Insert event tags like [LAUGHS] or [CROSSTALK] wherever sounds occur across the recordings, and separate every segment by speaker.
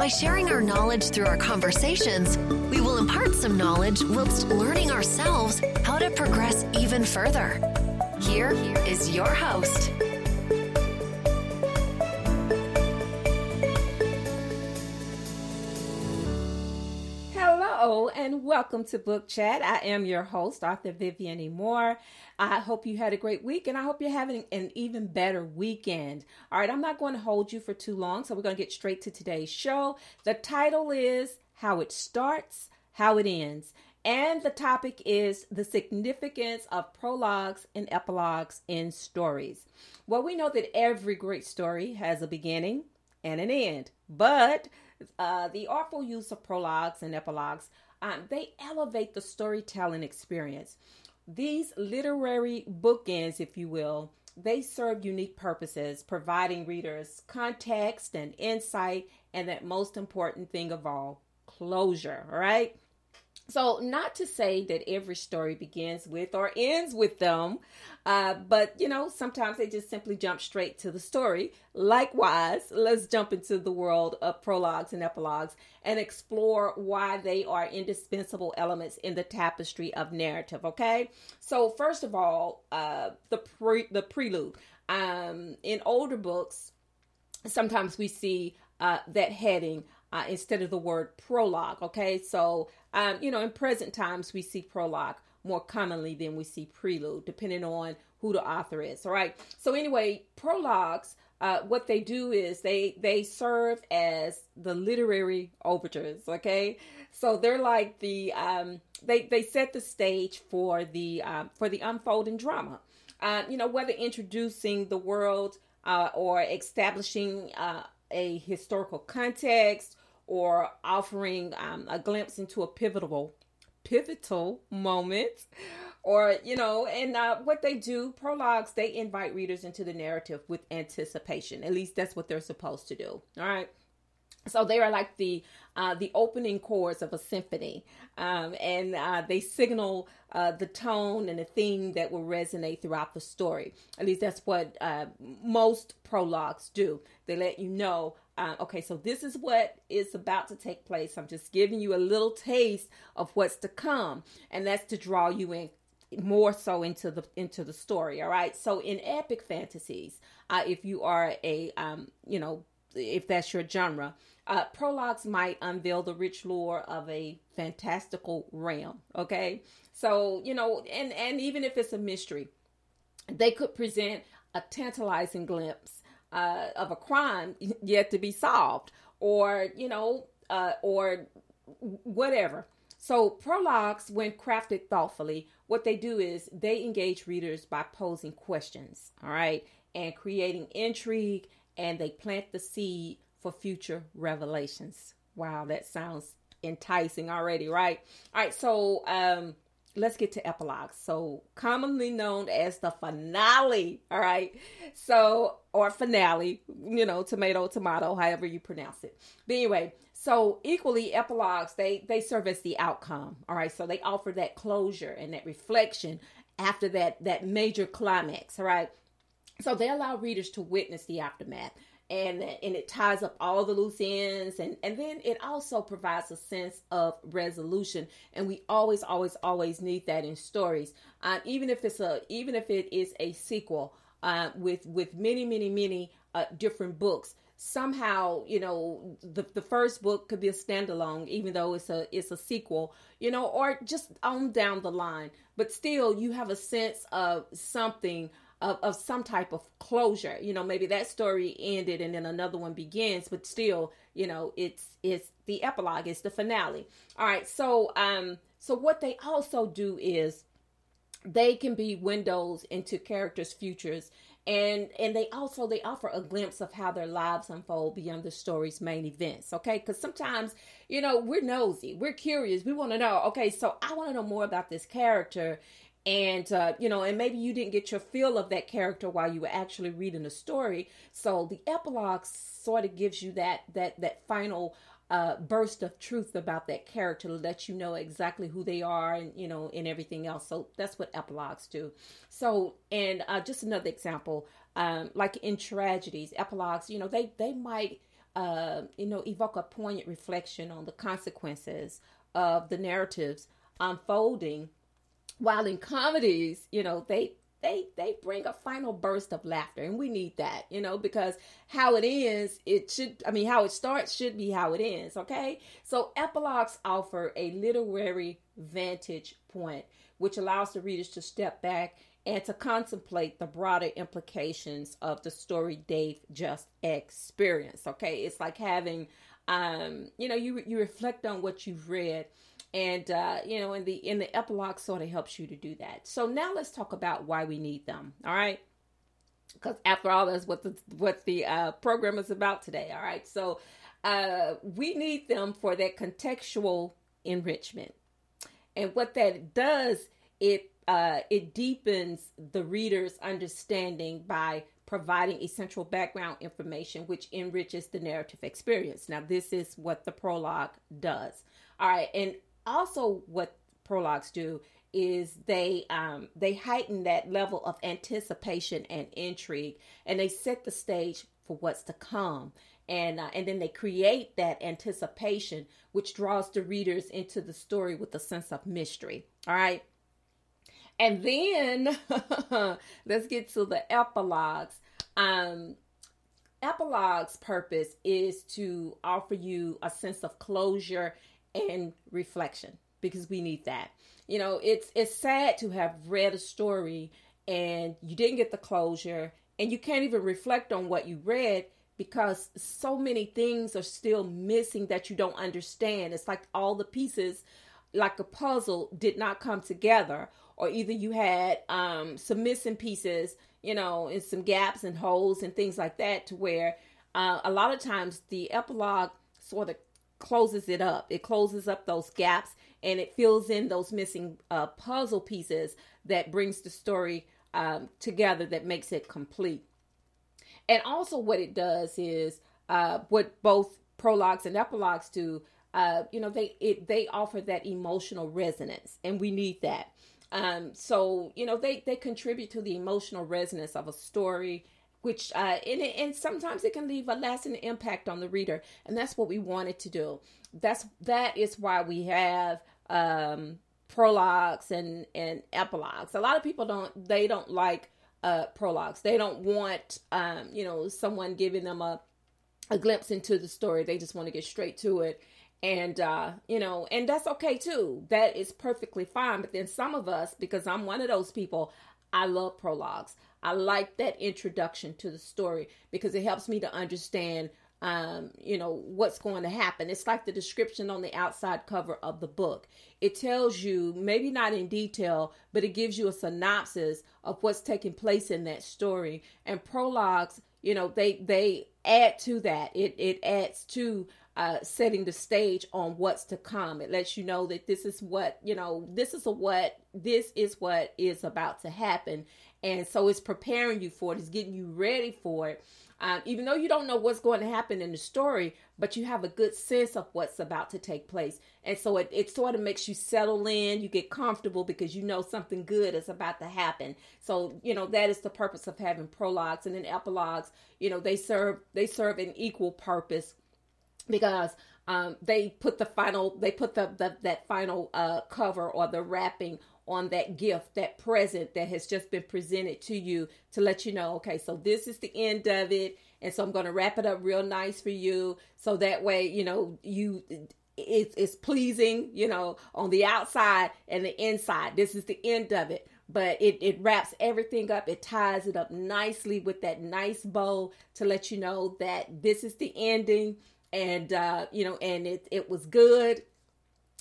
Speaker 1: By sharing our knowledge through our conversations, we will impart some knowledge whilst learning ourselves how to progress even further. Here is your host.
Speaker 2: And welcome to Book Chat. I am your host, author Vivian E. Moore. I hope you had a great week and I hope you're having an even better weekend. All right, I'm not going to hold you for too long, so we're going to get straight to today's show. The title is How It Starts, How It Ends. And the topic is the significance of prologues and epilogues in stories. Well, we know that every great story has a beginning and an end, but uh, the artful use of prologues and epilogues, um, they elevate the storytelling experience. These literary bookends, if you will, they serve unique purposes, providing readers context and insight, and that most important thing of all, closure. All right. So, not to say that every story begins with or ends with them, uh, but you know, sometimes they just simply jump straight to the story. Likewise, let's jump into the world of prologues and epilogues and explore why they are indispensable elements in the tapestry of narrative. Okay, so first of all, uh, the pre the prelude. Um, in older books, sometimes we see uh, that heading uh, instead of the word prologue. Okay, so um, you know, in present times we see prologue more commonly than we see prelude, depending on who the author is. All right. So anyway, prologues. Uh, what they do is they they serve as the literary overtures. Okay, so they're like the um, they they set the stage for the um, for the unfolding drama. Uh, you know, whether introducing the world uh, or establishing uh, a historical context or offering um, a glimpse into a pivotal pivotal moment. Or you know and uh, what they do prologues they invite readers into the narrative with anticipation. At least that's what they're supposed to do. All right so they are like the uh, the opening chords of a symphony, um, and uh, they signal uh, the tone and the theme that will resonate throughout the story. At least that's what uh, most prologues do. They let you know, uh, okay, so this is what is about to take place. I'm just giving you a little taste of what's to come, and that's to draw you in more so into the into the story. All right. So in epic fantasies, uh, if you are a um, you know if that's your genre. Uh, prologues might unveil the rich lore of a fantastical realm. Okay, so you know, and and even if it's a mystery, they could present a tantalizing glimpse uh, of a crime [LAUGHS] yet to be solved, or you know, uh, or whatever. So prologues, when crafted thoughtfully, what they do is they engage readers by posing questions. All right, and creating intrigue and they plant the seed for future revelations. Wow, that sounds enticing already, right? All right, so um let's get to epilogues. So, commonly known as the finale, all right? So, or finale, you know, tomato, tomato, however you pronounce it. But anyway, so equally epilogues, they they serve as the outcome, all right? So they offer that closure and that reflection after that that major climax, all right? So they allow readers to witness the aftermath and and it ties up all the loose ends and and then it also provides a sense of resolution and we always always always need that in stories. Uh, even if it's a even if it is a sequel uh, with with many many many uh, different books somehow you know the the first book could be a standalone even though it's a it's a sequel you know or just on down the line. But still you have a sense of something of, of some type of closure. You know, maybe that story ended and then another one begins, but still, you know, it's it's the epilogue, it's the finale. All right, so um, so what they also do is they can be windows into characters' futures and and they also they offer a glimpse of how their lives unfold beyond the story's main events okay because sometimes you know we're nosy we're curious we want to know okay so i want to know more about this character and uh, you know and maybe you didn't get your feel of that character while you were actually reading the story. So the epilogue sort of gives you that that that final uh, burst of truth about that character to let you know exactly who they are and you know and everything else. So that's what epilogues do. So and uh, just another example um, like in tragedies epilogues you know they they might uh, you know evoke a poignant reflection on the consequences of the narratives unfolding while in comedies you know they they they bring a final burst of laughter and we need that you know because how it ends it should i mean how it starts should be how it ends okay? So epilogues offer a literary vantage point which allows the readers to step back and to contemplate the broader implications of the story they've just experienced okay? It's like having um you know you you reflect on what you've read and uh, you know in the in the epilogue sort of helps you to do that. So now let's talk about why we need them all right? Because after all that's what the what the uh, program is about today all right? So uh, we need them for that contextual enrichment. And what that does it uh, it deepens the reader's understanding by providing essential background information which enriches the narrative experience. Now this is what the prologue does. All right and also what prologues do is they um, they heighten that level of anticipation and intrigue, and they set the stage for what's to come, and uh, and then they create that anticipation, which draws the readers into the story with a sense of mystery. All right, and then [LAUGHS] let's get to the epilogues. Um, epilogues' purpose is to offer you a sense of closure and reflection because we need that. You know, it's it's sad to have read a story and you didn't get the closure and you can't even reflect on what you read because so many things are still missing that you don't understand. It's like all the pieces like a puzzle did not come together or either you had um, some missing pieces, you know, and some gaps and holes and things like that to where uh, a lot of times the epilogue sort of closes it up. It closes up those gaps and it fills in those missing uh, puzzle pieces that brings the story um, together that makes it complete. And also, what it does is uh, what both prologues and epilogues do. Uh, you know, they it they offer that emotional resonance, and we need that. Um, so you know, they they contribute to the emotional resonance of a story which uh, and, and sometimes it can leave a lasting impact on the reader and that's what we wanted to do. That's that is why we have um, prologues and and epilogues. A lot of people don't they don't like uh, prologues. They don't want um, you know someone giving them a a glimpse into the story. They just want to get straight to it. And uh you know and that's okay too. That is perfectly fine. But then some of us because i'm one of those people i love prologues I like that introduction to the story because it helps me to understand um, you know, what's going to happen. It's like the description on the outside cover of the book. It tells you, maybe not in detail, but it gives you a synopsis of what's taking place in that story. And prologues, you know, they they add to that. It it adds to uh, setting the stage on what's to come. It lets you know that this is what you know. This is a what. This is what is about to happen, and so it's preparing you for it, it's getting you ready for it. Um, even though you don't know what's going to happen in the story, but you have a good sense of what's about to take place. And so it, it sort of makes you settle in, you get comfortable because you know something good is about to happen. So, you know, that is the purpose of having prologues and then epilogues, you know, they serve they serve an equal purpose because um, they put the final they put the, the that final uh, cover or the wrapping on that gift, that present that has just been presented to you to let you know, okay, so this is the end of it. And so I'm going to wrap it up real nice for you. So that way, you know, you, it's, it's pleasing, you know, on the outside and the inside. This is the end of it. But it, it wraps everything up. It ties it up nicely with that nice bow to let you know that this is the ending. And, uh, you know, and it, it was good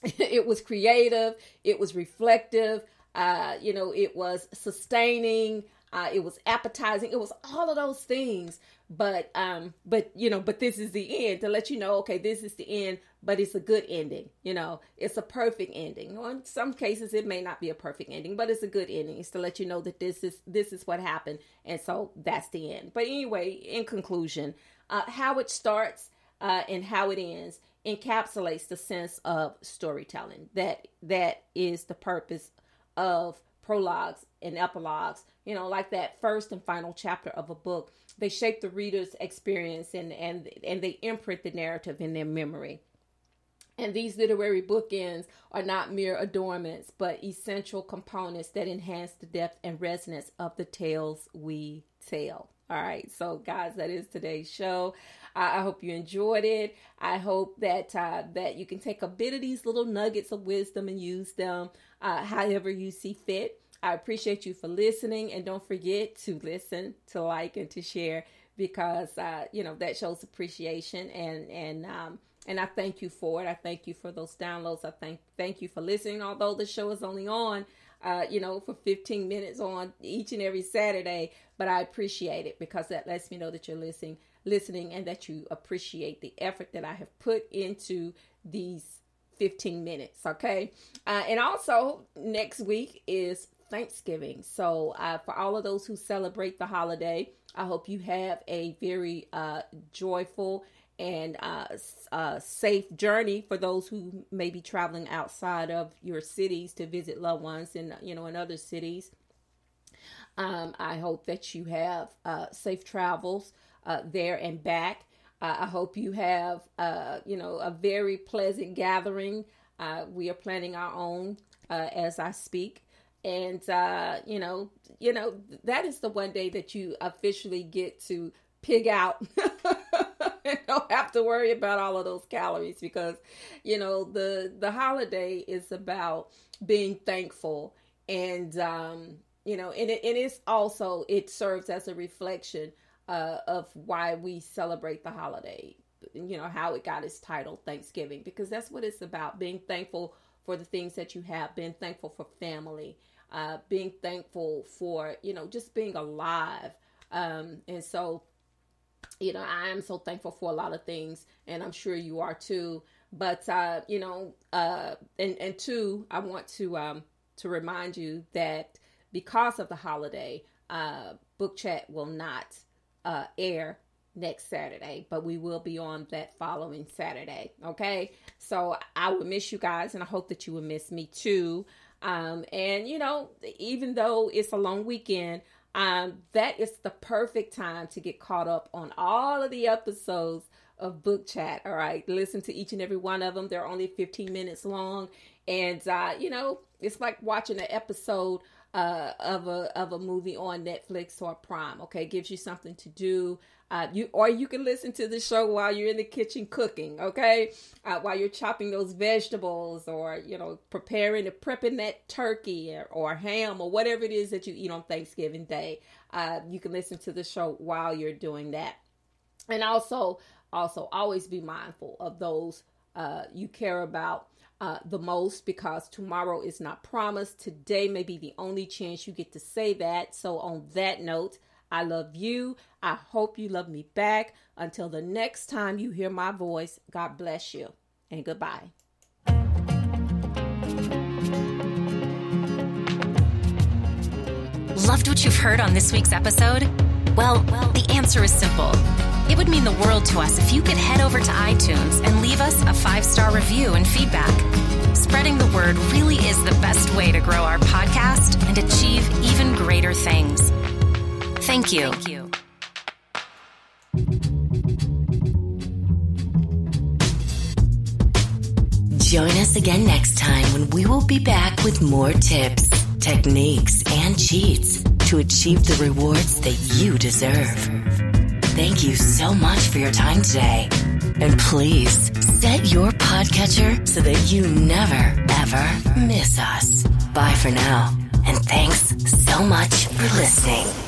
Speaker 2: [LAUGHS] it was creative, it was reflective, uh, you know, it was sustaining, uh, it was appetizing, it was all of those things. But um but you know but this is the end. To let you know okay this is the end but it's a good ending you know. It's a perfect ending. Or in some cases it may not be a perfect ending but it's a good ending. It's to let you know that this is this is what happened and so that's the end. But anyway in conclusion uh, how it starts uh, and how it ends encapsulates the sense of storytelling. That that is the purpose of prologues and epilogues. You know like that first and final chapter of a book they shape the reader's experience and and and they imprint the narrative in their memory. And these literary bookends are not mere adornments but essential components that enhance the depth and resonance of the tales we tell all right so guys that is today's show I, I hope you enjoyed it. I hope that uh, that you can take a bit of these little nuggets of wisdom and use them uh, however you see fit. I appreciate you for listening, and don't forget to listen, to like, and to share because uh, you know that shows appreciation and and um, and I thank you for it. I thank you for those downloads. I thank thank you for listening. Although the show is only on, uh, you know, for 15 minutes on each and every Saturday, but I appreciate it because that lets me know that you're listening listening and that you appreciate the effort that I have put into these 15 minutes. Okay. Uh, and also, next week is Thanksgiving. So, uh, for all of those who celebrate the holiday, I hope you have a very uh, joyful and uh, uh, safe journey for those who may be traveling outside of your cities to visit loved ones in you know in other cities. Um, I hope that you have uh, safe travels uh, there and back. Uh, I hope you have, uh, you know, a very pleasant gathering. We are planning our own as I speak, and you know, you know, that is the one day that you officially get to pig out. [LAUGHS] [LAUGHS] don't have to worry about all of those calories because, you know, the the holiday is about being thankful and um, you know, and it, and it is also it serves as a reflection uh, of why we celebrate the holiday, you know, how it got its title, Thanksgiving, because that's what it's about being thankful for the things that you have, being thankful for family, uh, being thankful for, you know, just being alive. Um, and so, you know, I am so thankful for a lot of things, and I'm sure you are too. But uh, you know, uh, and and two, I want to um, to remind you that because of the holiday, uh, book chat will not uh, air next Saturday, but we will be on that following Saturday. Okay. So I will miss you guys and I hope that you will miss me too. Um, and you know, even though it's a long weekend, um, that is the perfect time to get caught up on all of the episodes of book chat. All right. Listen to each and every one of them. They're only 15 minutes long. And, uh, you know, it's like watching an episode uh, of a of a movie on Netflix or Prime. Okay, gives you something to do. Uh, you or you can listen to the show while you're in the kitchen cooking. Okay, uh, while you're chopping those vegetables or you know preparing and prepping that turkey or, or, ham or whatever it is that you eat on Thanksgiving Day. Uh, you can listen to the show while you're doing that, and also also always be mindful of those uh, you care about uh, the most because tomorrow is not promised. Today may be the only chance you get to say that. So, on that note, I love you. I hope you love me back. Until the next time you hear my voice, God bless you and goodbye.
Speaker 1: Loved what you've heard on this week's episode? Well, well, the answer is simple. It would mean the world to us if you could head over to iTunes and leave us a five star review and feedback. Spreading the word really is the best way to grow our podcast and achieve even greater things. Thank you. Thank you. Join us again next time when we will be back with more tips, techniques, and cheats to achieve the rewards that you deserve. Thank you so much for your time today. And please set your podcatcher so that you never, ever miss us. Bye for now. And thanks so much for listening.